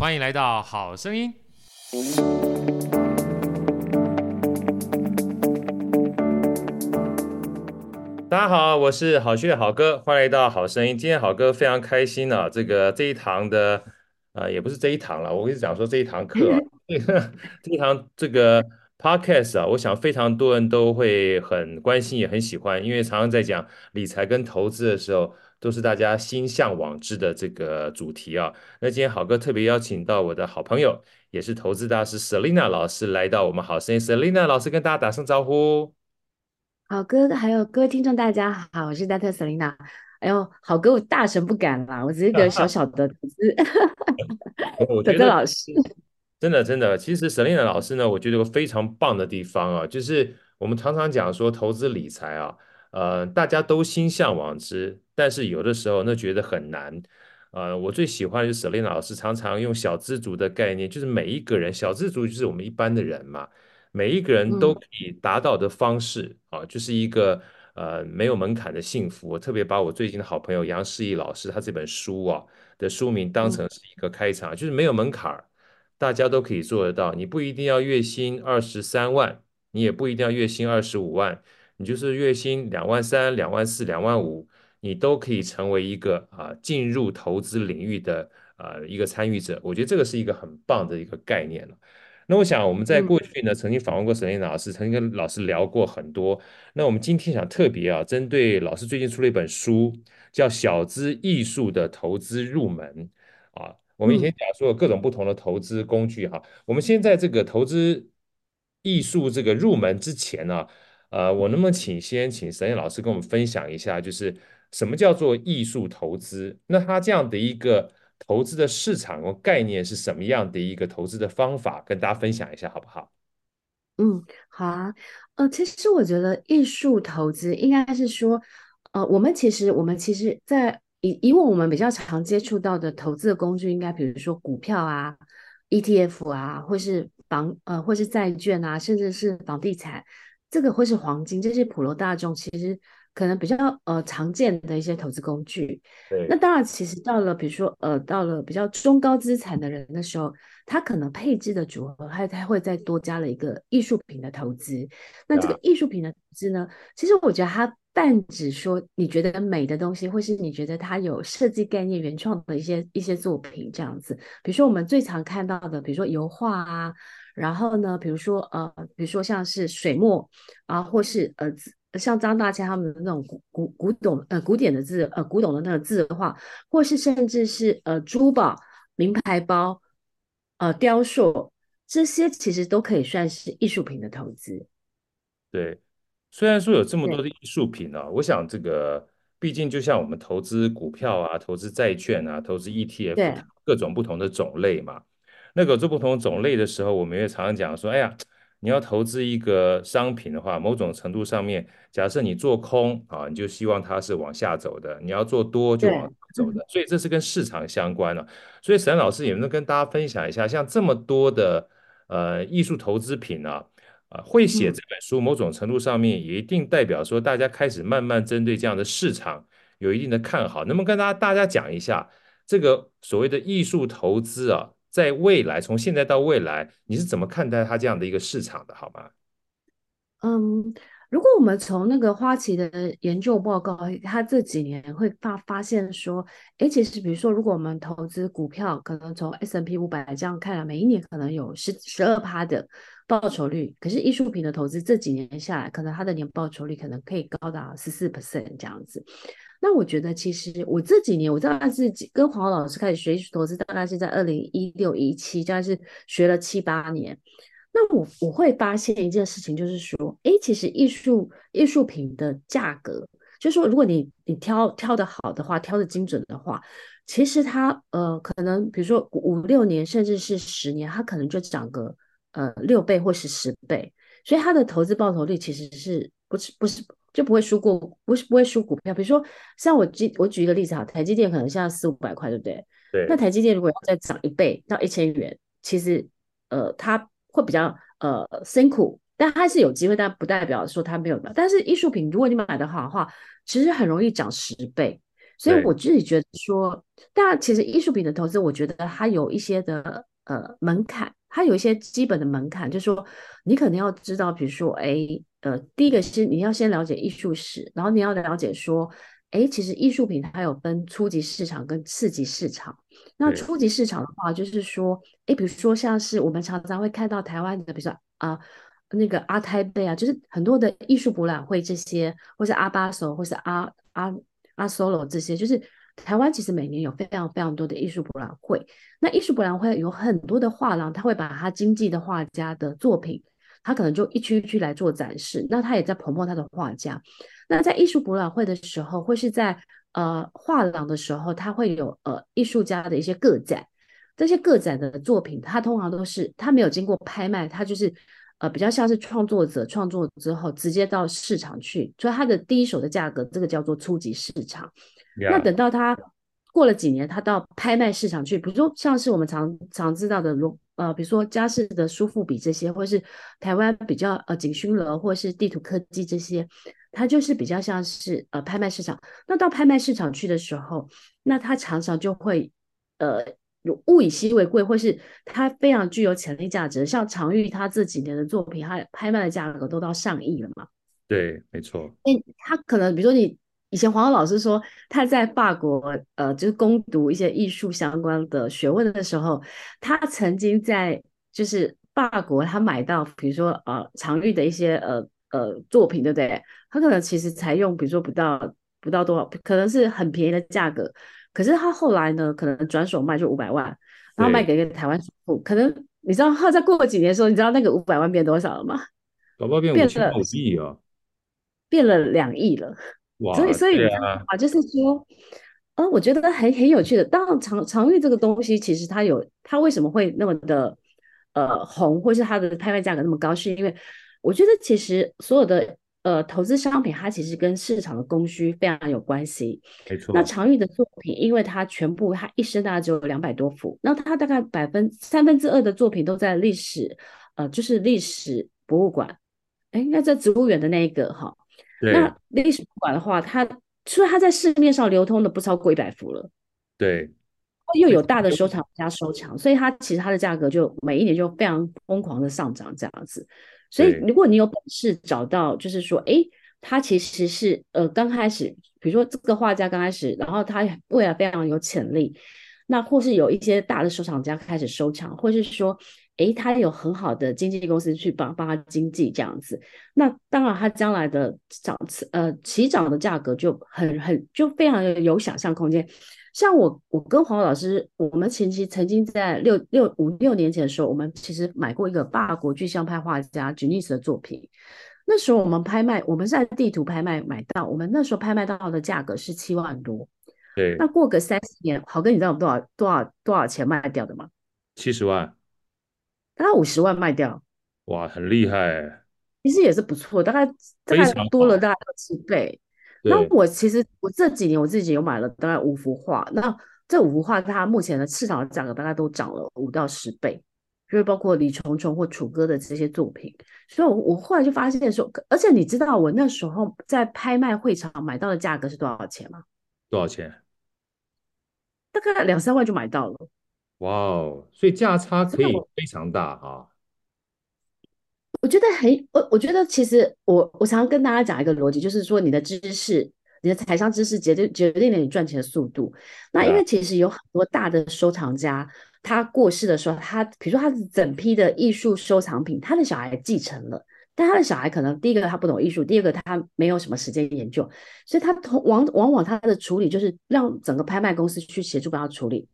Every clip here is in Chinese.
欢迎来到好声音。大家好，我是好趣的好哥，欢迎来到好声音。今天好哥非常开心啊，这个这一堂的，呃，也不是这一堂了，我跟你讲说这一堂课啊，这一堂这个。Podcast 啊，我想非常多人都会很关心，也很喜欢，因为常常在讲理财跟投资的时候，都是大家心向往之的这个主题啊。那今天好哥特别邀请到我的好朋友，也是投资大师 Selina 老师来到我们好声音。Selina 老师跟大家打声招呼。好哥，还有各位听众，大家好，我是大特 Selina。哎呦，好哥，我大神不敢啦，我只是一个小小的投资，投资老师。真的，真的，其实 Selina 老师呢，我觉得有个非常棒的地方啊，就是我们常常讲说投资理财啊，呃，大家都心向往之，但是有的时候那觉得很难。呃，我最喜欢的就是 Selina 老师常常用小资族的概念，就是每一个人，小资族就是我们一般的人嘛，每一个人都可以达到的方式啊，就是一个呃没有门槛的幸福。我特别把我最近的好朋友杨世义老师他这本书啊的书名当成是一个开场，就是没有门槛。大家都可以做得到，你不一定要月薪二十三万，你也不一定要月薪二十五万，你就是月薪两万三、两万四、两万五，你都可以成为一个啊进入投资领域的啊一个参与者。我觉得这个是一个很棒的一个概念了。那我想我们在过去呢，曾经访问过 Selena 老师，曾经跟老师聊过很多。那我们今天想特别啊，针对老师最近出了一本书，叫《小资艺术的投资入门》啊。我们以前讲说各种不同的投资工具哈，我们先在这个投资艺术这个入门之前呢，呃，我能不能请先请沈燕老师跟我们分享一下，就是什么叫做艺术投资？那它这样的一个投资的市场和概念是什么样的一个投资的方法，跟大家分享一下好不好？嗯，好啊，呃，其实我觉得艺术投资应该是说，呃，我们其实我们其实在。以以往我们比较常接触到的投资的工具，应该比如说股票啊、ETF 啊，或是房呃，或是债券啊，甚至是房地产，这个会是黄金，这是普罗大众其实可能比较呃常见的一些投资工具。对。那当然，其实到了比如说呃，到了比较中高资产的人的时候，他可能配置的组合，还他会再多加了一个艺术品的投资。那这个艺术品的投资呢，其实我觉得它。但只说你觉得美的东西，或是你觉得它有设计概念、原创的一些一些作品这样子。比如说我们最常看到的，比如说油画啊，然后呢，比如说呃，比如说像是水墨啊，或是呃，像张大千他们的那种古古古董呃古典的字呃古董的那个字画，或是甚至是呃珠宝、名牌包、呃雕塑，这些其实都可以算是艺术品的投资。对。虽然说有这么多的艺术品啊，我想这个毕竟就像我们投资股票啊、投资债券啊、投资 ETF，各种不同的种类嘛。那个做不同种类的时候，我们也常常讲说，哎呀，你要投资一个商品的话，某种程度上面，假设你做空啊，你就希望它是往下走的；你要做多就往上走的。所以这是跟市场相关的。所以沈老师也能跟大家分享一下，像这么多的呃艺术投资品啊。啊，会写这本书，某种程度上面也一定代表说，大家开始慢慢针对这样的市场有一定的看好。能不能跟大家大家讲一下，这个所谓的艺术投资啊，在未来从现在到未来，你是怎么看待它这样的一个市场的，好吗？嗯。如果我们从那个花旗的研究报告，它这几年会发发现说，哎，其实比如说，如果我们投资股票，可能从 S&P 五百这样看来，每一年可能有十十二趴的报酬率，可是艺术品的投资这几年下来，可能它的年报酬率可能可以高达十四 percent 这样子。那我觉得，其实我这几年，我大概是跟黄老师开始学艺术投资，大概是在二零一六一七，大概是学了七八年。那我我会发现一件事情，就是说，哎，其实艺术艺术品的价格，就是说，如果你你挑挑的好的话，挑的精准的话，其实它呃，可能比如说五六年，甚至是十年，它可能就涨个呃六倍或是十倍，所以它的投资报酬率其实是不是不是就不会输过，不是不会输股票。比如说，像我举我举一个例子哈，台积电可能现在四五百块，对不对？对。那台积电如果要再涨一倍到一千元，其实呃它。会比较呃辛苦，但它是有机会，但不代表说它没有的。但是艺术品，如果你买的好的话，其实很容易涨十倍。所以我自己觉得说，当然其实艺术品的投资，我觉得它有一些的呃门槛，它有一些基本的门槛，就是说你可能要知道，比如说，哎，呃，第一个是你要先了解艺术史，然后你要了解说，哎，其实艺术品它有分初级市场跟次级市场。那初级市场的话，就是说，哎，比如说像是我们常常会看到台湾的，比如说啊。那个阿泰贝啊，就是很多的艺术博览会这些，或是阿巴索，或是阿阿阿 Solo 这些，就是台湾其实每年有非常非常多的艺术博览会。那艺术博览会有很多的画廊，他会把他经济的画家的作品，他可能就一区一区来做展示。那他也在 promote 他的画家。那在艺术博览会的时候，或是在呃画廊的时候，他会有呃艺术家的一些个展。这些个展的作品，他通常都是他没有经过拍卖，他就是。呃，比较像是创作者创作之后直接到市场去，所以它的第一手的价格，这个叫做初级市场。那等到他过了几年，他到拍卖市场去，比如说像是我们常常知道的，呃，比如说佳士得苏富比这些，或是台湾比较呃景勋楼，或是地图科技这些，它就是比较像是呃拍卖市场。那到拍卖市场去的时候，那它常常就会呃。有物以稀为贵，或是它非常具有潜力价值，像常玉他这几年的作品，他拍卖的价格都到上亿了嘛？对，没错。诶，他可能比如说你以前黄老师说他在法国呃，就是攻读一些艺术相关的学问的时候，他曾经在就是法国他买到比如说呃常玉的一些呃呃作品，对不对？他可能其实才用比如说不到不到多少，可能是很便宜的价格。可是他后来呢，可能转手卖就五百万，然后卖给一个台湾首富。可能你知道，他再过了几年的时候，你知道那个五百万变多少了吗？搞不好变五千五亿啊，变了两亿了。哇！所以所以你知道啊，就是说，呃，我觉得很很有趣的。当然常常玉这个东西，其实它有它为什么会那么的呃红，或是它的拍卖价格那么高，是因为我觉得其实所有的。呃，投资商品它其实跟市场的供需非常有关系。没错。那常玉的作品，因为它全部它一生大概只有两百多幅，那它大概百分三分之二的作品都在历史，呃，就是历史博物馆。哎，应该在植物园的那一个哈。对。那历史博物馆的话，它除了它在市面上流通的不超过一百幅了。对。又有大的收藏家收藏，所以它其实它的价格就每一年就非常疯狂的上涨这样子。所以，如果你有本事找到，就是说，哎，他其实是呃刚开始，比如说这个画家刚开始，然后他未来非常有潜力，那或是有一些大的收藏家开始收藏，或是说，哎，他有很好的经纪公司去帮帮他经纪这样子，那当然他将来的涨呃起涨的价格就很很就非常有想象空间。像我，我跟黄老师，我们前期曾经在六六五六年前的时候，我们其实买过一个法国具象派画家 Dionys 的作品。那时候我们拍卖，我们是在地图拍卖买到，我们那时候拍卖到的价格是七万多。对。那过个三十年，豪哥，你知道我们多少多少多少钱卖掉的吗？七十万。大概五十万卖掉。哇，很厉害。其实也是不错，大概大概多了大概十倍。那我其实我这几年我自己有买了大概五幅画，那这五幅画它目前的市场的价格大概都涨了五到十倍，就是包括李重重或楚歌的这些作品，所以我我后来就发现说，而且你知道我那时候在拍卖会场买到的价格是多少钱吗？多少钱？大概两三万就买到了。哇哦，所以价差可以非常大哈。我觉得很，我我觉得其实我我常常跟大家讲一个逻辑，就是说你的知识，你的财商知识决定决定了你赚钱的速度。那因为其实有很多大的收藏家，他过世的时候，他比如说他是整批的艺术收藏品，他的小孩继承了，但他的小孩可能第一个他不懂艺术，第二个他没有什么时间研究，所以他同往往往他的处理就是让整个拍卖公司去协助帮他处理。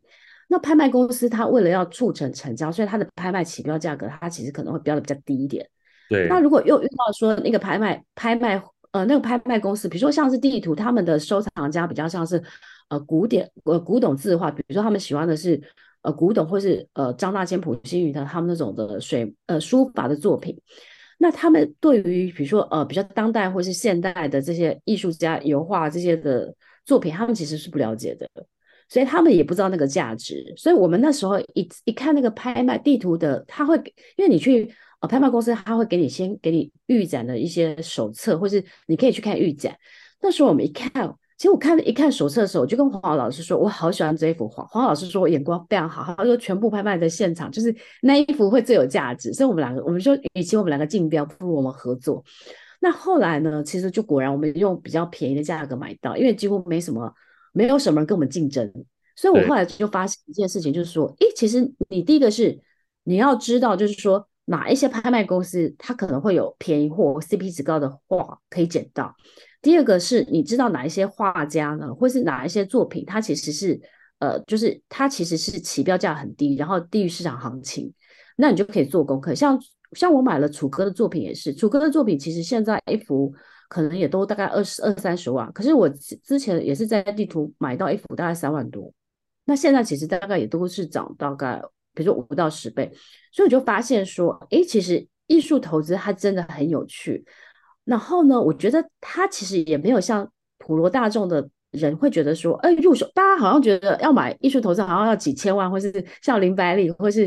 那拍卖公司它为了要促成成交，所以它的拍卖起标价格，它其实可能会标的比较低一点。对，那如果又遇到说那个拍卖拍卖呃那个拍卖公司，比如说像是地图，他们的收藏家比较像是呃古典呃古董字画，比如说他们喜欢的是呃古董或是呃张大千、溥心畬的他们那种的水呃书法的作品，那他们对于比如说呃比较当代或是现代的这些艺术家油画这些的作品，他们其实是不了解的，所以他们也不知道那个价值。所以我们那时候一一看那个拍卖地图的，他会因为你去。哦，拍卖公司他会给你先给你预展的一些手册，或是你可以去看预展。那时候我们一看，其实我看了一看手册的时候，我就跟黄老师说，我好喜欢这一幅画。黄老师说我眼光非常好，他说全部拍卖在现场就是那一幅会最有价值。所以我们两个，我们说，与其我们两个竞标，不如我们合作。那后来呢，其实就果然我们用比较便宜的价格买到，因为几乎没什么，没有什么人跟我们竞争。所以我后来就发现一件事情，就是说，诶，其实你第一个是你要知道，就是说哪一些拍卖公司它可能会有便宜货、CP 值高的画可以捡到。第二个是你知道哪一些画家呢，或是哪一些作品，它其实是呃，就是它其实是起标价很低，然后低于市场行情，那你就可以做功课。像像我买了楚歌的作品也是，楚歌的作品其实现在一幅可能也都大概二十二三十万，可是我之前也是在地图买到一幅大概三万多，那现在其实大概也都是涨大概比如说五到十倍，所以我就发现说，诶，其实艺术投资它真的很有趣。然后呢，我觉得它其实也没有像普罗大众的人会觉得说，哎，入手，大家好像觉得要买艺术投资好像要几千万，或是像林百里，或是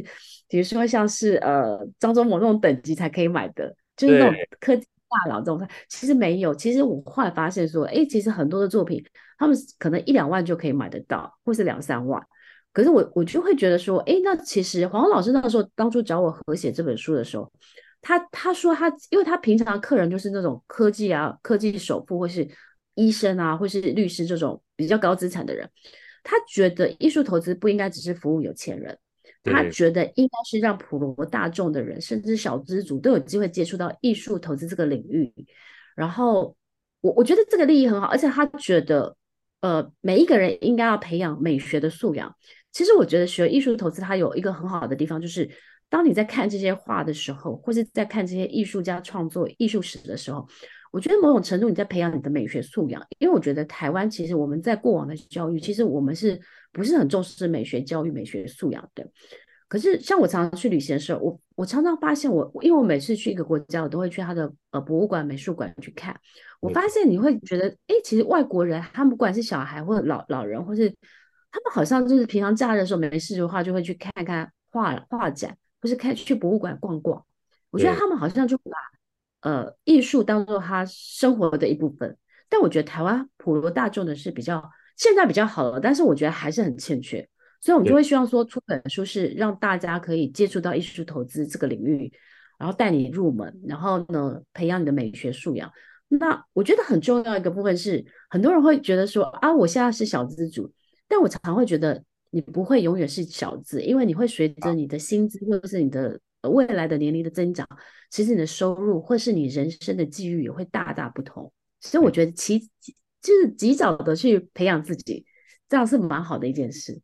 比如说像是呃张忠谋那种等级才可以买的，就是那种科技大佬这种。其实没有，其实我后来发现说，哎，其实很多的作品，他们可能一两万就可以买得到，或是两三万。可是我我就会觉得说，哎，那其实黄老师那时候当初找我合写这本书的时候。他他说他，因为他平常客人就是那种科技啊、科技首富，或是医生啊，或是律师这种比较高资产的人，他觉得艺术投资不应该只是服务有钱人，他觉得应该是让普罗大众的人，甚至小资族都有机会接触到艺术投资这个领域。然后我我觉得这个利益很好，而且他觉得呃每一个人应该要培养美学的素养。其实我觉得学艺术投资它有一个很好的地方就是。当你在看这些画的时候，或是在看这些艺术家创作艺术史的时候，我觉得某种程度你在培养你的美学素养。因为我觉得台湾其实我们在过往的教育，其实我们是不是很重视美学教育、美学素养的？可是像我常常去旅行的时候，我我常常发现我，因为我每次去一个国家，我都会去他的呃博物馆、美术馆去看。我发现你会觉得，哎，其实外国人他们不管是小孩或者老老人，或是他们好像就是平常假日的时候没事的话，就会去看看画画展。或是看去博物馆逛逛，我觉得他们好像就把呃艺术当做他生活的一部分。但我觉得台湾普罗大众的是比较现在比较好了，但是我觉得还是很欠缺。所以，我们就会希望说出本书是让大家可以接触到艺术投资这个领域，然后带你入门，然后呢培养你的美学素养。那我觉得很重要一个部分是，很多人会觉得说啊，我现在是小资主，但我常常会觉得。你不会永远是小资，因为你会随着你的薪资或者是你的未来的年龄的增长，其实你的收入或是你人生的际遇也会大大不同。所以我觉得其就是及早的去培养自己，这样是蛮好的一件事。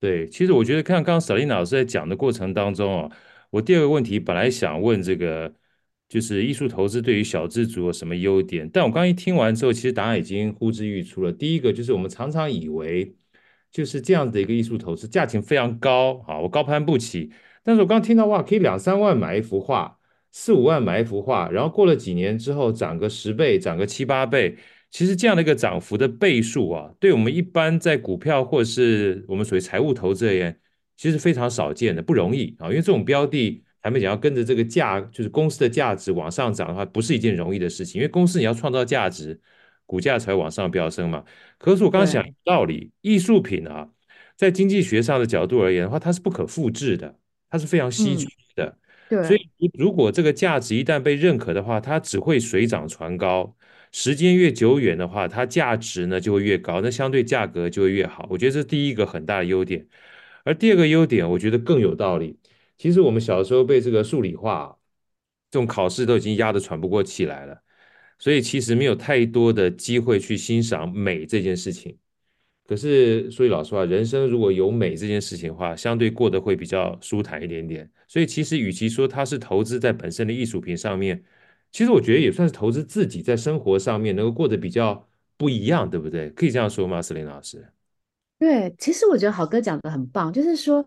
对，其实我觉得看刚刚 Selina 老师在讲的过程当中啊，我第二个问题本来想问这个，就是艺术投资对于小资族有什么优点？但我刚一听完之后，其实答案已经呼之欲出了。第一个就是我们常常以为。就是这样的一个艺术投资，价钱非常高啊，我高攀不起。但是我刚听到哇，可以两三万买一幅画，四五万买一幅画，然后过了几年之后涨个十倍，涨个七八倍。其实这样的一个涨幅的倍数啊，对我们一般在股票或者是我们属于财务投资而言，其实非常少见的，不容易啊。因为这种标的还没讲要跟着这个价，就是公司的价值往上涨的话，不是一件容易的事情。因为公司你要创造价值。股价才往上飙升嘛？可是我刚刚想道理，艺术品啊，在经济学上的角度而言的话，它是不可复制的，它是非常稀缺的。嗯、对，所以如果这个价值一旦被认可的话，它只会水涨船高。时间越久远的话，它价值呢就会越高，那相对价格就会越好。我觉得这是第一个很大的优点。而第二个优点，我觉得更有道理。其实我们小时候被这个数理化这种考试都已经压得喘不过气来了。所以其实没有太多的机会去欣赏美这件事情。可是，所以老实话，人生如果有美这件事情的话，相对过得会比较舒坦一点点。所以其实，与其说它是投资在本身的艺术品上面，其实我觉得也算是投资自己在生活上面能够过得比较不一样，对不对？可以这样说吗，Selina 老师？对，其实我觉得好哥讲的很棒，就是说，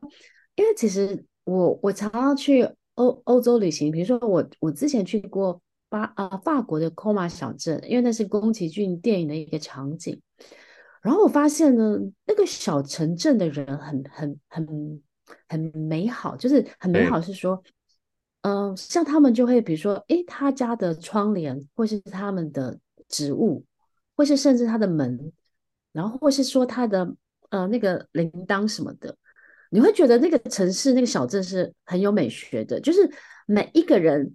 因为其实我我常常去欧欧洲旅行，比如说我我之前去过。巴啊，法国的科马小镇，因为那是宫崎骏电影的一个场景。然后我发现呢，那个小城镇的人很很很很美好，就是很美好，是说，嗯、呃，像他们就会，比如说，诶，他家的窗帘，或是他们的植物，或是甚至他的门，然后或是说他的呃那个铃铛什么的，你会觉得那个城市那个小镇是很有美学的，就是每一个人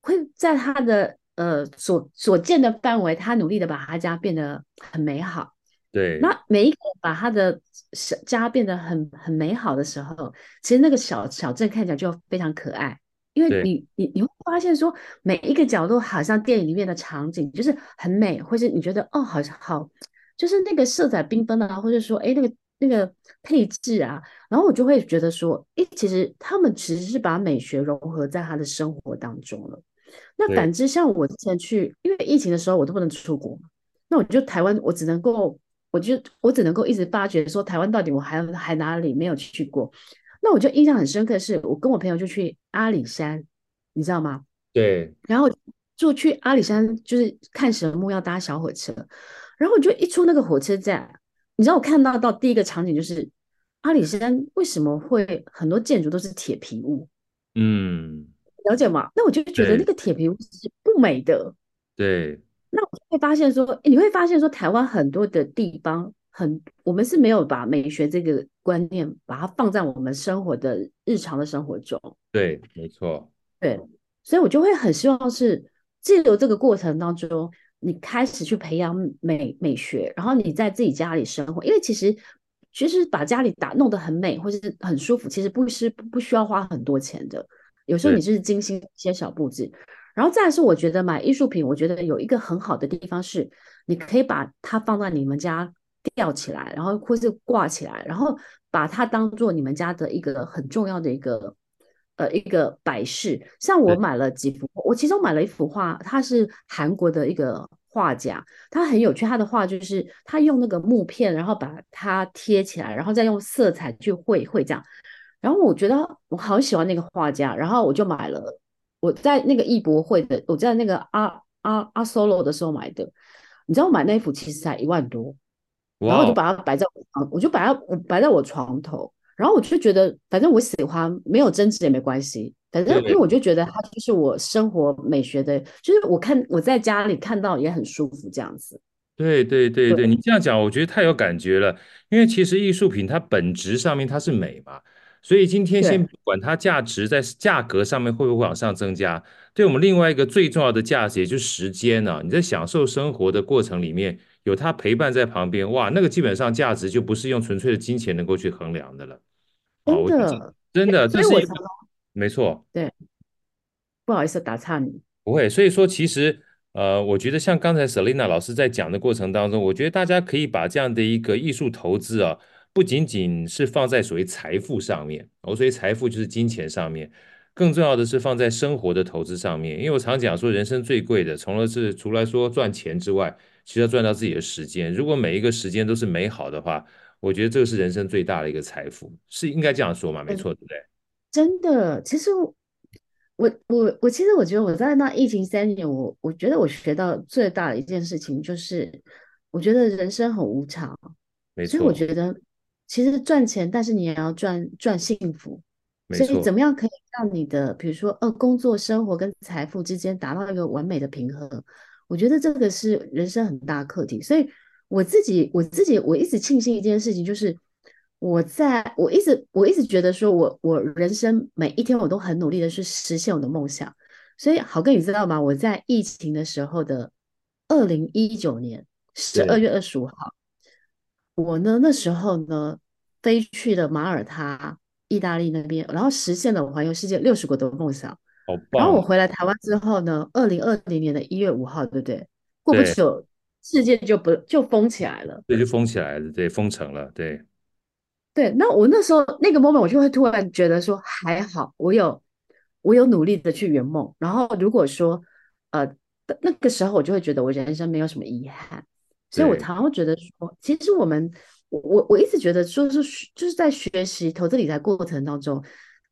会在他的呃所所见的范围，他努力的把他家变得很美好。对，那每一个人把他的小家变得很很美好的时候，其实那个小小镇看起来就非常可爱，因为你你你会发现说每一个角落好像电影里面的场景，就是很美，或是你觉得哦，好像好，就是那个色彩缤纷啊，或者说哎那个那个配置啊，然后我就会觉得说，哎，其实他们其实是把美学融合在他的生活当中了。那反之像我之前去，因为疫情的时候我都不能出国，那我就台湾我只能够。我就我只能够一直发掘说台湾到底我还还哪里没有去过，那我就印象很深刻是，我跟我朋友就去阿里山，你知道吗？对。然后就去阿里山，就是看神木要搭小火车，然后我就一出那个火车站，你知道我看到到第一个场景就是阿里山为什么会很多建筑都是铁皮屋？嗯，了解吗？那我就觉得那个铁皮屋是不美的。对。那我会发现说，你会发现说，台湾很多的地方很，我们是没有把美学这个观念把它放在我们生活的日常的生活中。对，没错。对，所以我就会很希望是借由这个过程当中，你开始去培养美美学，然后你在自己家里生活，因为其实其实把家里打弄得很美或者是很舒服，其实不是不需要花很多钱的，有时候你就是精心一些小布置。然后再来是，我觉得买艺术品，我觉得有一个很好的地方是，你可以把它放在你们家吊起来，然后或是挂起来，然后把它当做你们家的一个很重要的一个呃一个摆饰。像我买了几幅，我其中买了一幅画，它是韩国的一个画家，他很有趣，他的画就是他用那个木片，然后把它贴起来，然后再用色彩去绘绘这样。然后我觉得我好喜欢那个画家，然后我就买了。我在那个艺博会的，我在那个阿阿阿 Solo 的时候买的，你知道我买那一幅其实才一万多，然后我就把它摆在我床，我就把它摆在我床头，然后我就觉得反正我喜欢，没有增值也没关系，反正因为我就觉得它就是我生活美学的，就是我看我在家里看到也很舒服这样子。对对对对，对你这样讲我觉得太有感觉了，因为其实艺术品它本质上面它是美嘛。所以今天先不管它价值在价格上面会不会往上增加，对我们另外一个最重要的价值，也就是时间呢、啊。你在享受生活的过程里面，有他陪伴在旁边，哇，那个基本上价值就不是用纯粹的金钱能够去衡量的了。真的，真的，这是没错。对，不好意思打岔你。不会，所以说其实呃，我觉得像刚才 Selina 老师在讲的过程当中，我觉得大家可以把这样的一个艺术投资啊。不仅仅是放在所谓财富上面，我所谓财富就是金钱上面，更重要的是放在生活的投资上面。因为我常讲说，人生最贵的，除了是除了说赚钱之外，其实要赚到自己的时间。如果每一个时间都是美好的话，我觉得这个是人生最大的一个财富，是应该这样说嘛？没错，对不对？真的，其实我我我其实我觉得我在那疫情三年，我我觉得我学到最大的一件事情就是，我觉得人生很无常，没错，所以我觉得。其实赚钱，但是你也要赚赚幸福。所以怎么样可以让你的，比如说呃，工作、生活跟财富之间达到一个完美的平衡？我觉得这个是人生很大课题。所以我自己，我自己，我一直庆幸一件事情，就是我在我一直我一直觉得说我我人生每一天我都很努力的去实现我的梦想。所以好哥，你知道吗？我在疫情的时候的二零一九年十二月二十五号。我呢，那时候呢，飞去了马耳他，意大利那边，然后实现了我环游世界六十国的梦想。好棒！然后我回来台湾之后呢，二零二零年的一月五号，对不对？过不久，世界就不就封起来了。对，就封起来了，对，封城了，对。对，那我那时候那个 moment，我就会突然觉得说，还好，我有我有努力的去圆梦。然后如果说，呃，那个时候我就会觉得我人生没有什么遗憾。所以，我常常觉得说，其实我们，我我我一直觉得说，是就是在学习投资理财过程当中，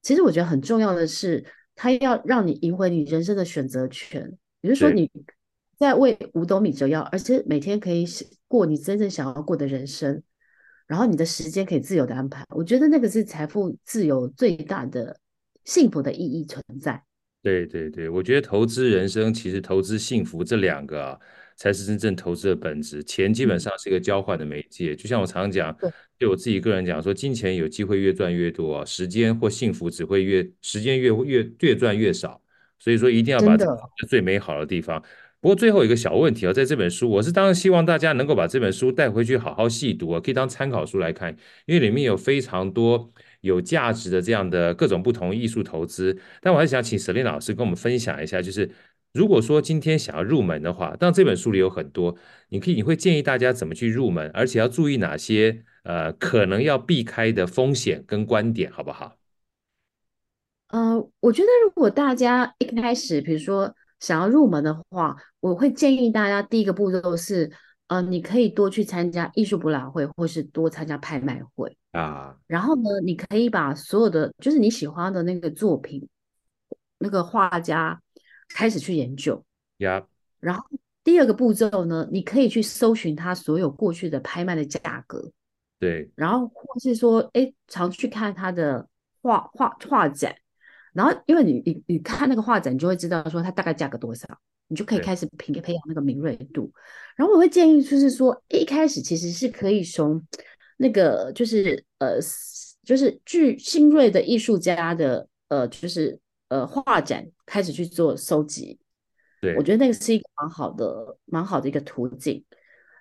其实我觉得很重要的是，它要让你赢回你人生的选择权。也就是说，你在为五斗米折腰，而且每天可以过你真正想要过的人生，然后你的时间可以自由的安排。我觉得那个是财富自由最大的幸福的意义存在。对对对，我觉得投资人生，其实投资幸福这两个啊。才是真正投资的本质。钱基本上是一个交换的媒介，就像我常常讲，对，我自己个人讲说，金钱有机会越赚越多，时间或幸福只会越时间越越越赚越少。所以说，一定要把这个最美好的地方。不过最后一个小问题啊，在这本书，我是当然希望大家能够把这本书带回去好好细读啊，可以当参考书来看，因为里面有非常多有价值的这样的各种不同艺术投资。但我还想请 Celine 老师跟我们分享一下，就是如果说今天想要入门的话，当然这本书里有很多，你可以你会建议大家怎么去入门，而且要注意哪些呃可能要避开的风险跟观点，好不好？呃，我觉得如果大家一开始，比如说。想要入门的话，我会建议大家第一个步骤是，呃，你可以多去参加艺术博览会，或是多参加拍卖会啊。然后呢，你可以把所有的就是你喜欢的那个作品，那个画家开始去研究。呀。然后第二个步骤呢，你可以去搜寻他所有过去的拍卖的价格。对。然后或是说，哎，常去看他的画画画展。然后，因为你你你看那个画展，你就会知道说它大概价格多少，你就可以开始培培养那个敏锐度。然后我会建议，就是说一开始其实是可以从那个就是呃就是具新锐的艺术家的呃就是呃画展开始去做收集。对，我觉得那个是一个蛮好的蛮好的一个途径。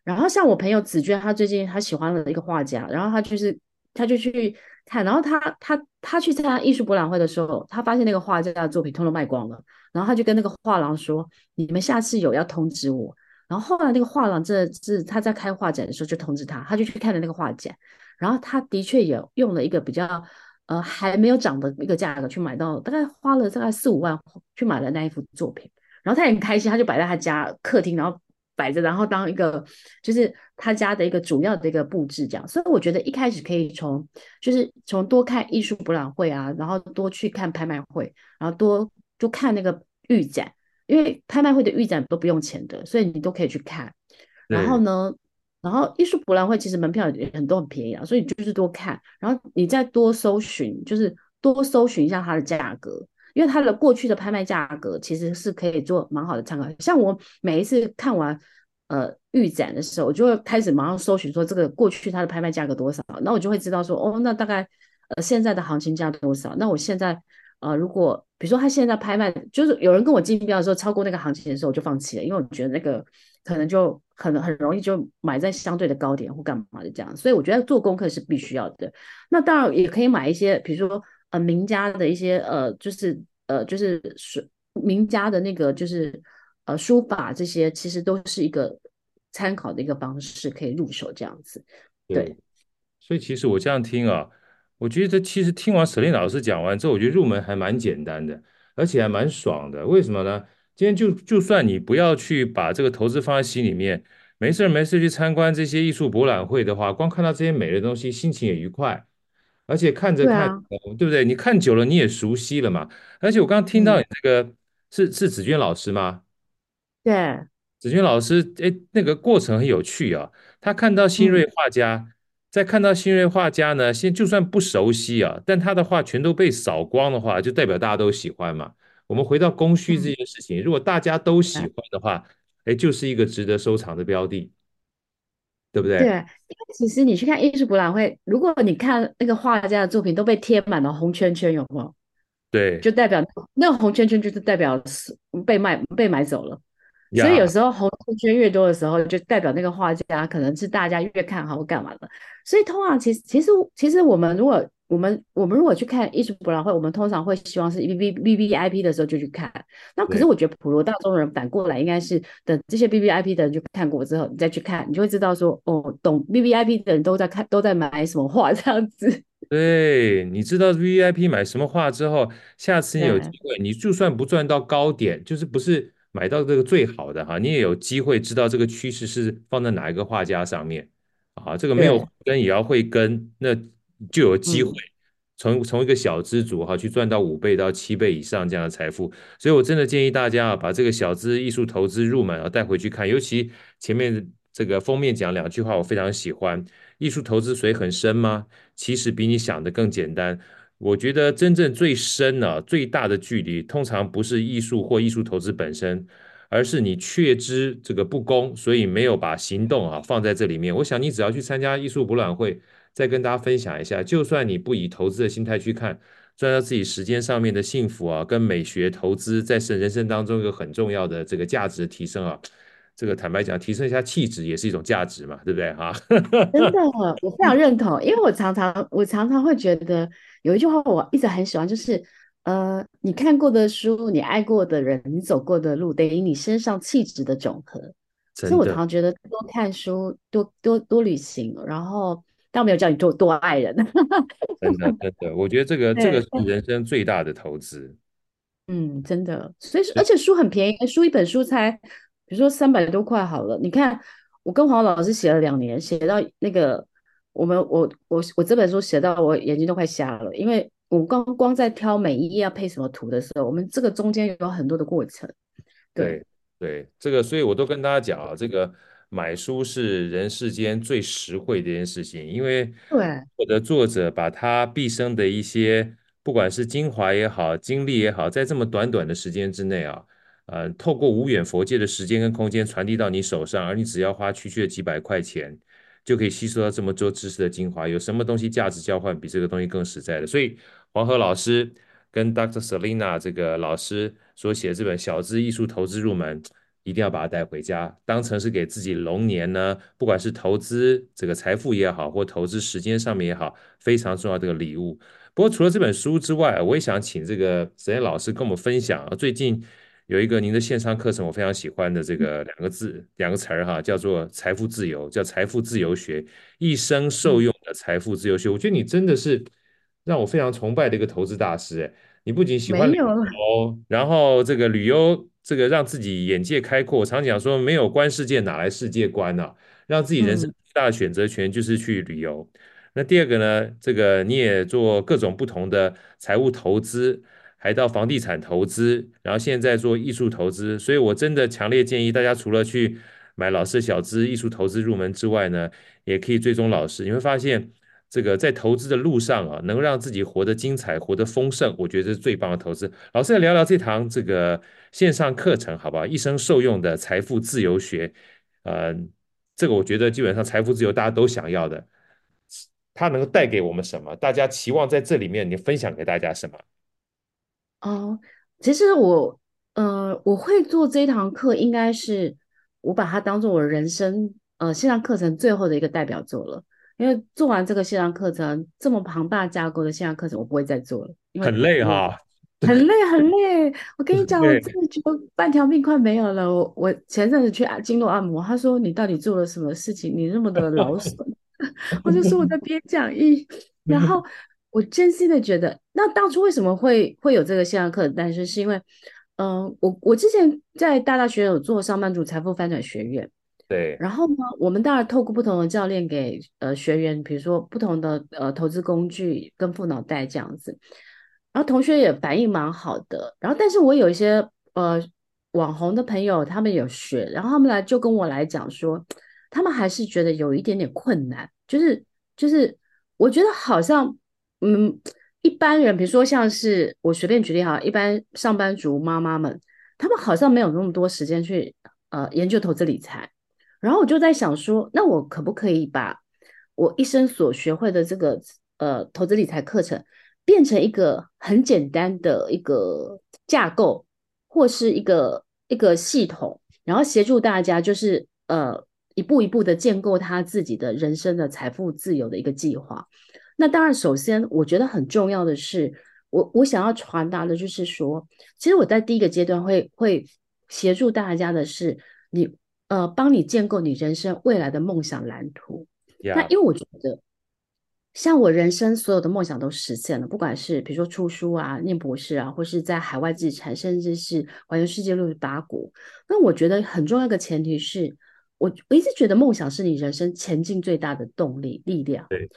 然后像我朋友紫娟，她最近她喜欢了一个画家，然后她就是她就去。看，然后她她她去参加艺术博览会的时候，她发现那个画家的作品通通卖光了，然后她就跟那个画廊说：“你们下次有要通知我。”然后后来那个画廊这是他在开画展的时候就通知他，他就去看了那个画展，然后他的确也用了一个比较呃还没有涨的一个价格去买到，大概花了大概四五万去买了那一幅作品，然后他也很开心，他就摆在他家客厅，然后。摆着，然后当一个就是他家的一个主要的一个布置，这样。所以我觉得一开始可以从就是从多看艺术博览会啊，然后多去看拍卖会，然后多就看那个预展，因为拍卖会的预展都不用钱的，所以你都可以去看。然后呢，然后艺术博览会其实门票也很多很便宜啊，所以就是多看，然后你再多搜寻，就是多搜寻一下它的价格。因为它的过去的拍卖价格其实是可以做蛮好的参考，像我每一次看完呃预展的时候，我就会开始马上搜寻说这个过去它的拍卖价格多少，那我就会知道说哦，那大概呃现在的行情价多少？那我现在呃如果比如说他现在拍卖，就是有人跟我竞标的时候超过那个行情的时候，我就放弃了，因为我觉得那个可能就可能很容易就买在相对的高点或干嘛的这样，所以我觉得做功课是必须要的。那当然也可以买一些，比如说。呃，名家的一些呃，就是呃，就是书名家的那个，就是呃，书法这些，其实都是一个参考的一个方式，可以入手这样子。对，所以其实我这样听啊，我觉得其实听完 Celine 老师讲完之后，我觉得入门还蛮简单的，而且还蛮爽的。为什么呢？今天就就算你不要去把这个投资放在心里面，没事没事去参观这些艺术博览会的话，光看到这些美的东西，心情也愉快。而且看着看，对啊，对不对？你看久了，你也熟悉了嘛。而且我刚刚听到你这个，嗯，是是子娟老师吗？对，子娟老师，哎，那个过程很有趣啊。他看到新锐画家，嗯，再看到新锐画家呢，先就算不熟悉啊，但他的画全都被扫光的话，就代表大家都喜欢嘛。我们回到供需这件事情，嗯，如果大家都喜欢的话，哎，就是一个值得收藏的标的。对不对？对，因为其实你去看艺术博览会，如果你看那个画家的作品都被贴满了红圈圈，有没有？对，就代表那个红圈圈就是代表是被卖被买走了。所以有时候红圈圈越多的时候，就代表那个画家可能是大家越看好干嘛的。所以通常其实其实其实我们如果我们我们如果去看艺术博览会，我们通常会希望是 V V V V I P 的时候就去看。那可是我觉得普罗大众人反过来应该是等这些 V V I P 的人去看过之后，你再去看，你就会知道说哦，懂 V V I P 的人都在看，都在买什么画这样子。对，你知道 V V I P 买什么画之后，下次你有机会，你就算不赚到高点，就是不是买到这个最好的哈，你也有机会知道这个趋势是放在哪一个画家上面啊。这个没有跟也要会跟那。就有机会从从一个小资族哈去赚到五倍到七倍以上这样的财富，所以我真的建议大家啊，把这个小资艺术投资入门啊带回去看，尤其前面这个封面讲两句话我非常喜欢：艺术投资水很深吗？其实比你想的更简单。我觉得真正最深呢、啊、最大的距离，通常不是艺术或艺术投资本身，而是你确知这个不公，所以没有把行动啊放在这里面。我想你只要去参加艺术博览会，再跟大家分享一下，就算你不以投资的心态去看，赚到自己时间上面的幸福啊，跟美学投资在生人生当中一个很重要的这个价值的提升啊。这个坦白讲，提升一下气质也是一种价值嘛，对不对哈？真的，我非常认同，因为我常常我常常会觉得有一句话我一直很喜欢，就是呃，你看过的书，你爱过的人，你走过的路，等于你身上气质的总和。所以我常常觉得多看书，多多多旅行，然后但我没有叫你多多爱人。真的真的，我觉得这个 这个是人生最大的投资。嗯，真的，所以而且书很便宜，书一本书才。比如说三百多块好了，你看我跟黄老师写了两年，写到那个我们我我我这本书写到我眼睛都快瞎了，因为我刚光在挑每一页要配什么图的时候，我们这个中间有很多的过程。对对，这个所以我都跟大家讲啊，这个买书是人世间最实惠的一件事情，因为对我的作者把他毕生的一些不管是精华也好，经历也好，在这么短短的时间之内啊。呃，透过无远佛界的时间跟空间传递到你手上，而你只要花区区的几百块钱，就可以吸收到这么多知识的精华。有什么东西价值交换比这个东西更实在的？所以黄河老师跟 Dr. Selina 这个老师所写的这本《小资艺术投资入门》，一定要把它带回家，当成是给自己龙年呢，不管是投资这个财富也好，或投资时间上面也好，非常重要的这个礼物。不过除了这本书之外，我也想请这个 Selena 老师跟我们分享最近。有一个您的线上课程，我非常喜欢的这个两个字、两个词儿哈，叫做财富自由，叫财富自由学，一生受用的财富自由学。我觉得你真的是让我非常崇拜的一个投资大师诶，你不仅喜欢旅游，然后这个旅游这个让自己眼界开阔。我常讲说，没有观世界，哪来世界观呢？让自己人生最大的选择权就是去旅游。那第二个呢，这个你也做各种不同的财务投资。还到房地产投资，然后现在做艺术投资，所以我真的强烈建议大家，除了去买老师的小资艺术投资入门之外呢，也可以追踪老师。你会发现，这个在投资的路上啊，能让自己活得精彩、活得丰盛，我觉得是最棒的投资。老师来聊聊这堂这个线上课程，好不好？一生受用的财富自由学，呃，这个我觉得基本上财富自由大家都想要的，它能够带给我们什么？大家期望在这里面，你分享给大家什么？哦，其实我，呃，我会做这一堂课，应该是我把它当做我人生，呃，线上课程最后的一个代表作了。因为做完这个线上课程，这么庞大架构的线上课程，我不会再做了，因为很累哈，很累很累。我跟你讲，我真的觉得半条命快没有了。我我前阵子去经络按摩，他说，你到底做了什么事情？你那么的劳损？我就说我在编讲义，然后。我真心的觉得，那当初为什么会会有这个线上课的诞生是因为，嗯、呃，我我之前在大大学有做上班族财富翻转学院，对，然后呢，我们当然透过不同的教练给呃学员，比如说不同的呃投资工具跟副脑袋这样子，然后同学也反应蛮好的，然后但是我有一些呃网红的朋友，他们有学，然后他们来就跟我来讲说，他们还是觉得有一点点困难，就是就是我觉得好像。嗯，一般人，比如说像是我随便举例哈，一般上班族妈妈们，他们好像没有那么多时间去呃研究投资理财。然后我就在想说，那我可不可以把我一生所学会的这个呃投资理财课程，变成一个很简单的一个架构，或是一个一个系统，然后协助大家就是呃一步一步的建构他自己的人生的财富自由的一个计划。那当然，首先我觉得很重要的是，我我想要传达的就是说，其实我在第一个阶段会会协助大家的是你，呃帮你建构你人生未来的梦想蓝图。那因为我觉得，像我人生所有的梦想都实现了，不管是比如说出书啊、念博士啊，或是在海外自产，甚至是环游世界六十八国。那我觉得很重要的前提是我我一直觉得梦想是你人生前进最大的动力力量。对。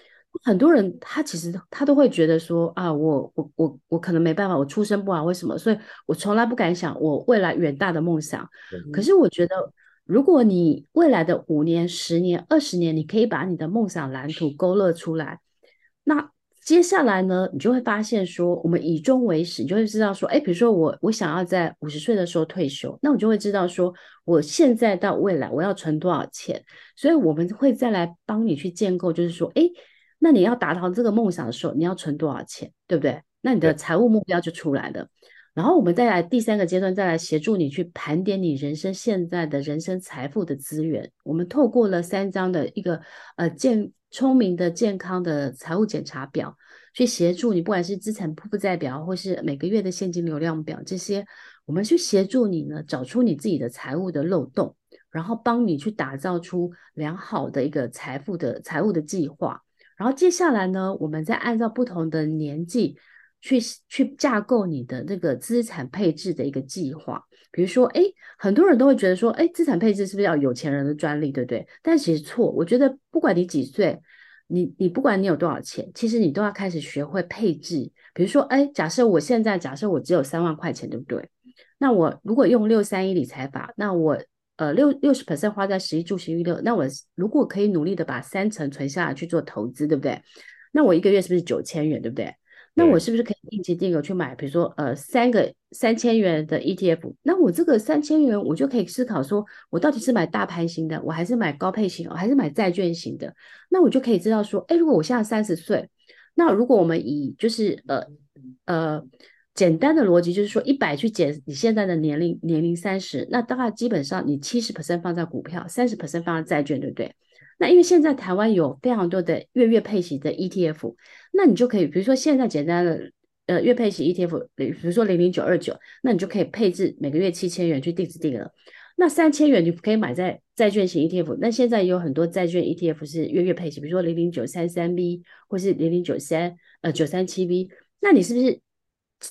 很多人他其实他都会觉得说啊，我我我我可能没办法，我出身不好，为什么？所以我从来不敢想我未来远大的梦想。嗯、可是我觉得，如果你未来的五年、十年、二十年，你可以把你的梦想蓝图勾勒出来，那接下来呢，你就会发现说，我们以终为始，你就会知道说，哎，比如说我我想要在五十岁的时候退休，那我就会知道说，我现在到未来我要存多少钱，所以我们会再来帮你去建构，就是说，哎，那你要达到这个梦想的时候，你要存多少钱，对不对？那你的财务目标就出来了。然后我们再来第三个阶段，再来协助你去盘点你人生现在的人生财富的资源。我们透过了三章的一个呃健聪明的健康的财务检查表，去协助你，不管是资产负债表，或是每个月的现金流量表这些，我们去协助你呢，找出你自己的财务的漏洞，然后帮你去打造出良好的一个财富的财务的计划。然后接下来呢，我们再按照不同的年纪。去去架构你的那个资产配置的一个计划，比如说，哎，很多人都会觉得说，哎，资产配置是不是要有钱人的专利，对不对？但其实错，我觉得不管你几岁，你你不管你有多少钱，其实你都要开始学会配置。比如说，哎，假设我现在假设我只有三万块钱，对不对？那我如果用六三一理财法，那我呃六六十 percent 花在十一住行娱乐，那我如果可以努力的把三成存下来去做投资，对不对？那我一个月是不是九千元，对不对？那我是不是可以定期定额去买，比如说呃三个三千元的 ETF？那我这个三千元，我就可以思考说，我到底是买大盘型的，我还是买高配型，还是买债券型的？那我就可以知道说，哎，如果我现在三十岁，那如果我们以就是呃呃简单的逻辑，就是说一百去减你现在的年龄年龄三十，那大概基本上你七十 percent 放在股票，三十 percent 放在债券，对不对？那因为现在台湾有非常多的月月配息的 ETF，那你就可以，比如说现在简单的呃月配息 ETF，比如说零零九二九，那你就可以配置每个月七千元去定制定额。那三千元你可以买在债券型 ETF，那现在也有很多债券 ETF 是月月配息，比如说零零九三三 B 或是零零九三呃九三七 B，那你是不是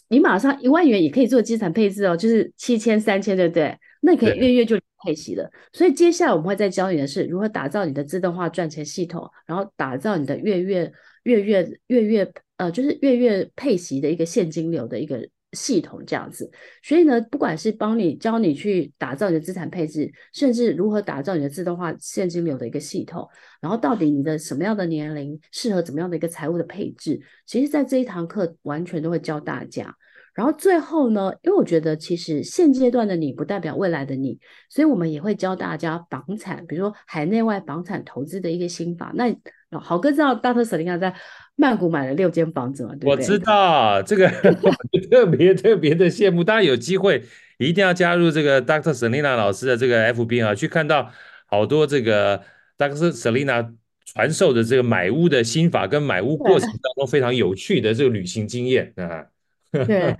你马上一万元也可以做资产配置哦？就是七千三千，对不对？那你可以月月就。配息的，所以接下来我们会再教你的是如何打造你的自动化赚钱系统，然后打造你的月月月月月月呃，就是月月配息的一个现金流的一个系统这样子。所以呢，不管是帮你教你去打造你的资产配置，甚至如何打造你的自动化现金流的一个系统，然后到底你的什么样的年龄适合怎么样的一个财务的配置，其实在这一堂课完全都会教大家。然后最后呢，因为我觉得其实现阶段的你不代表未来的你，所以我们也会教大家房产，比如说海内外房产投资的一个心法。那好哥知道 Dr. Selina 在曼谷买了六间房子嘛？对不对？我 知道这个 特别特别的羡慕。大家有机会一定要加入这个 Dr. Selina 老师的这个 FB 啊，去看到好多这个 Dr. Selina 传授的这个买屋的心法跟买屋过程当中非常有趣的这个旅行经验啊。对，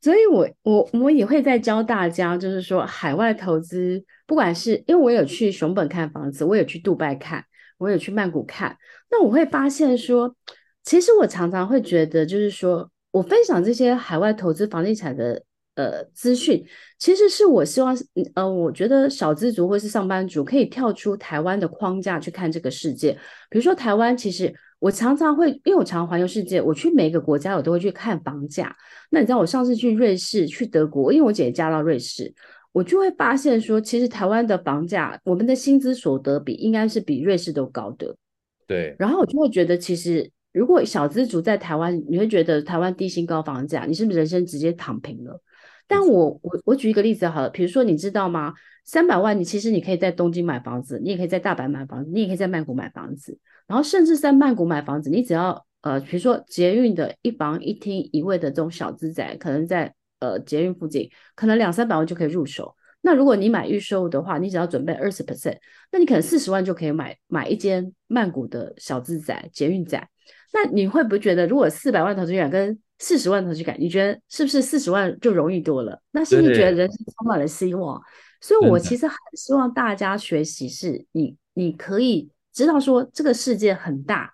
所以我我我也会再教大家，就是说海外投资，不管是因为我有去熊本看房子，我有去杜拜看，我有去曼谷看，那我会发现说，其实我常常会觉得，就是说我分享这些海外投资房地产的呃资讯，其实是我希望，呃，我觉得小资族或是上班族可以跳出台湾的框架去看这个世界，比如说台湾其实。我常常会，因为我常常环游世界，我去每一个国家，我都会去看房价。那你知道，我上次去瑞士、去德国，因为我姐姐嫁到瑞士，我就会发现说，其实台湾的房价，我们的薪资所得比应该是比瑞士都高的。对。然后我就会觉得，其实如果小资族在台湾，你会觉得台湾低薪高房价，你是不是人生直接躺平了？但我我我举一个例子好了，比如说你知道吗？三百万，你其实你可以在东京买房子，你也可以在大阪买房子，你也可以在曼谷买房子。然后甚至在曼谷买房子，你只要呃，比如说捷运的一房一厅一卫的这种小资宅，可能在呃捷运附近，可能两三百万就可以入手。那如果你买预售的话，你只要准备二十 percent，那你可能四十万就可以买买一间曼谷的小资宅、捷运宅。那你会不会觉得，如果四百万投资感跟四十万投资感，你觉得是不是四十万就容易多了？那是不是觉得人生充满了希望？所以我其实很希望大家学习，是你你可以。知道说这个世界很大，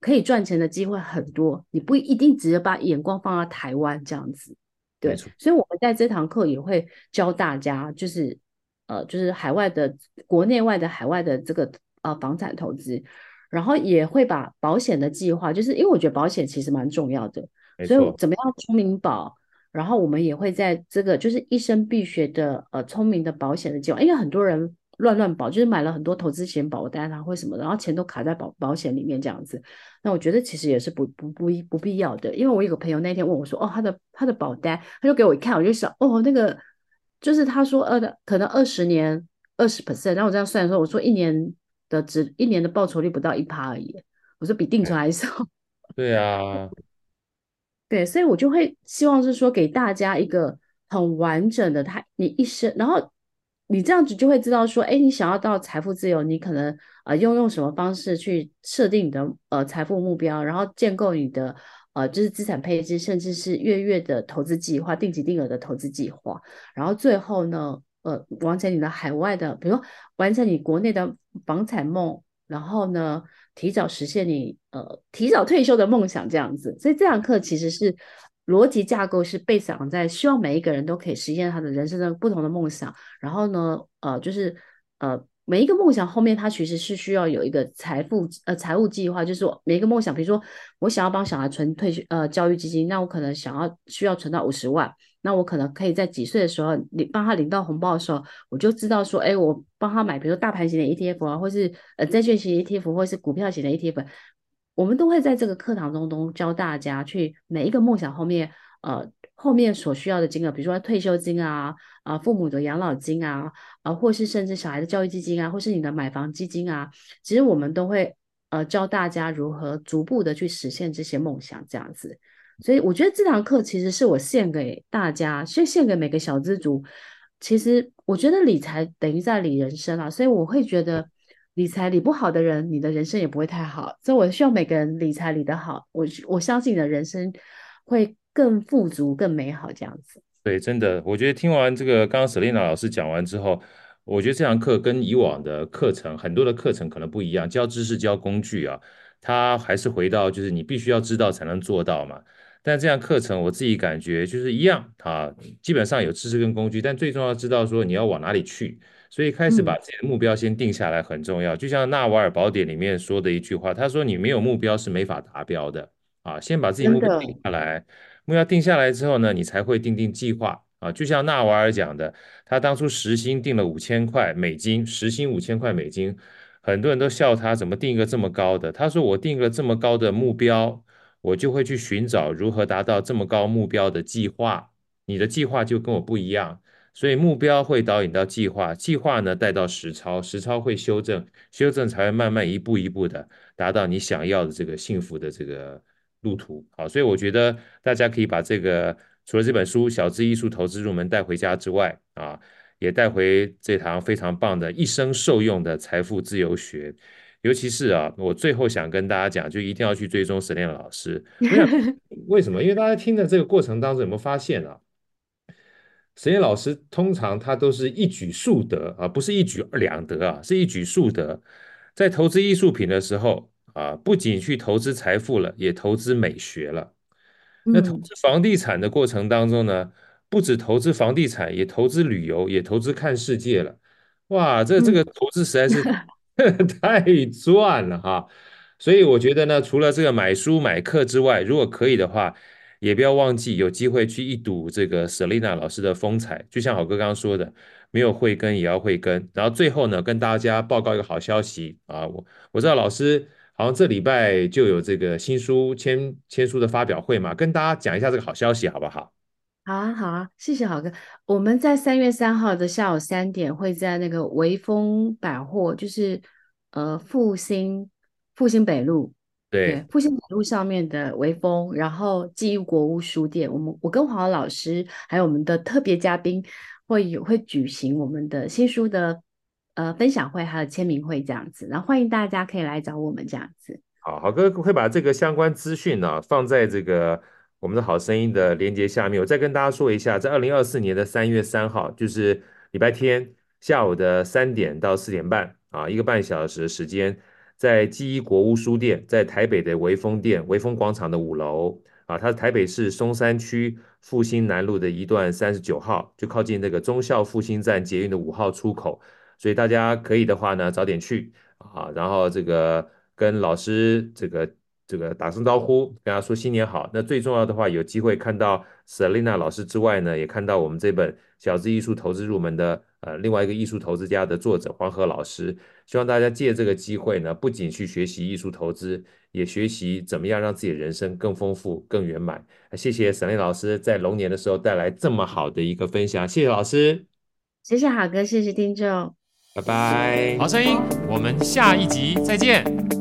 可以赚钱的机会很多，你不一定直接把眼光放在台湾这样子，对。所以我们在这堂课也会教大家，就是呃，就是海外的、国内外的、海外的这个呃房产投资，然后也会把保险的计划，就是因为我觉得保险其实蛮重要的，所以怎么样聪明保，然后我们也会在这个就是一生必学的呃聪明的保险的计划，因为很多人。乱乱保，就是买了很多投资险保单啊或什么的，然后钱都卡在保保险里面这样子。那我觉得其实也是不不不不必要的，因为我有个朋友那天问我说，哦，他的他的保单，他就给我一看，我就想，哦，那个就是他说呃的可能二十年二十 percent，然后我这样算的时候，我说一年的值一年的报酬率不到一趴而已，我说比定存还少。对啊。对，所以我就会希望是说给大家一个很完整的，他你一生，然后你这样子就会知道说，哎，你想要到财富自由，你可能呃用用什么方式去设定你的呃财富目标，然后建构你的呃就是资产配置，甚至是月月的投资计划、定期定额的投资计划，然后最后呢，呃完成你的海外的，比如说完成你国内的房产梦，然后呢。提早实现你呃提早退休的梦想，这样子，所以这堂课其实是逻辑架构是被想在希望每一个人都可以实现他的人生的不同的梦想，然后呢，呃，就是呃每一个梦想后面他其实是需要有一个财富呃财务计划，就是每一个梦想，比如说我想要帮小孩存退休呃教育基金，那我可能想要需要存到五十万。那我可能可以在几岁的时候，你帮他领到红包的时候，我就知道说，哎，我帮他买，比如说大盘型的 ETF 啊，或是呃债券型 ETF，或是股票型的 ETF，我们都会在这个课堂中中教大家去每一个梦想后面，呃，后面所需要的金额，比如说退休金啊，啊、父母的养老金啊，啊、或是甚至小孩的教育基金啊，或是你的买房基金啊，其实我们都会呃教大家如何逐步的去实现这些梦想，这样子。所以我觉得这堂课其实是我献给大家，献献给每个小资族。其实我觉得理财等于在理人生啊，所以我会觉得理财理不好的人，你的人生也不会太好。所以我希望每个人理财理得好，我我相信你的人生会更富足、更美好这样子。对，真的，我觉得听完这个刚刚 Selina 老师讲完之后，我觉得这堂课跟以往的课程很多的课程可能不一样，教知识、教工具啊，它还是回到就是你必须要知道才能做到嘛。但这样课程我自己感觉就是一样啊，基本上有知识跟工具，但最重要知道说你要往哪里去，所以开始把自己的目标先定下来很重要。就像纳瓦尔宝典里面说的一句话，他说你没有目标是没法达标的啊，先把自己目标定下来，目标定下来之后呢，你才会定定计划啊。就像纳瓦尔讲的，他当初时薪定了五千块美金，时薪五千块美金，很多人都笑他怎么定一个这么高的，他说我定一个这么高的目标。我就会去寻找如何达到这么高目标的计划，你的计划就跟我不一样，所以目标会导引到计划，计划呢带到实操，实操会修正，修正才会慢慢一步一步的达到你想要的这个幸福的这个路途。好，所以我觉得大家可以把这个除了这本书《小资艺术投资入门》带回家之外啊，也带回这堂非常棒的一生受用的财富自由学。尤其是啊，我最后想跟大家讲，就一定要去追踪 Selena 老师。为什么？因为大家听的这个过程当中有没有发现啊？Selena 老师通常他都是一举数得啊，不是一举两得啊，是一举数得。在投资艺术品的时候啊，不仅去投资财富了，也投资美学了。那投资房地产的过程当中呢，不止投资房地产，也投资旅游，也投资看世界了。哇，这这个投资实在是。太赚了哈，所以我觉得呢，除了这个买书买课之外，如果可以的话，也不要忘记有机会去一睹这个 Selina 老师的风采。就像好哥刚刚说的，没有慧根也要慧根。然后最后呢，跟大家报告一个好消息啊，我我知道老师好像这礼拜就有这个新书签签书的发表会嘛，跟大家讲一下这个好消息好不好？好啊，好啊，谢谢好哥。我们在三月三号的下午三点，会在那个微风百货，就是呃复兴复兴北路，对，复兴北路上面的微风，然后记忆国屋书店，我们我跟黄老师还有我们的特别嘉宾会有会举行我们的新书的呃分享会，还有签名会这样子，然后欢迎大家可以来找我们这样子。好，好哥会把这个相关资讯呢放在这个。我们的好声音的连接下面，我再跟大家说一下，在二零二四年的三月三号，就是礼拜天下午的三点到四点半啊，一个半小时的时间，在记忆国屋书店，在台北的微风店，微风广场的五楼啊，它是台北市松山区复兴南路的一段三十九号，就靠近那个忠孝复兴站捷运的五号出口，所以大家可以的话呢，早点去啊，然后这个跟老师这个。这个打声招呼，跟他说新年好。那最重要的话，有机会看到 Selina 老师之外呢，也看到我们这本《小资艺术投资入门》的呃另外一个艺术投资家的作者黄河老师。希望大家借这个机会呢，不仅去学习艺术投资，也学习怎么样让自己的人生更丰富、更圆满。谢谢 Selena 老师在龙年的时候带来这么好的一个分享，谢谢老师，谢谢好哥，谢谢听众，拜拜。好声音，我们下一集再见。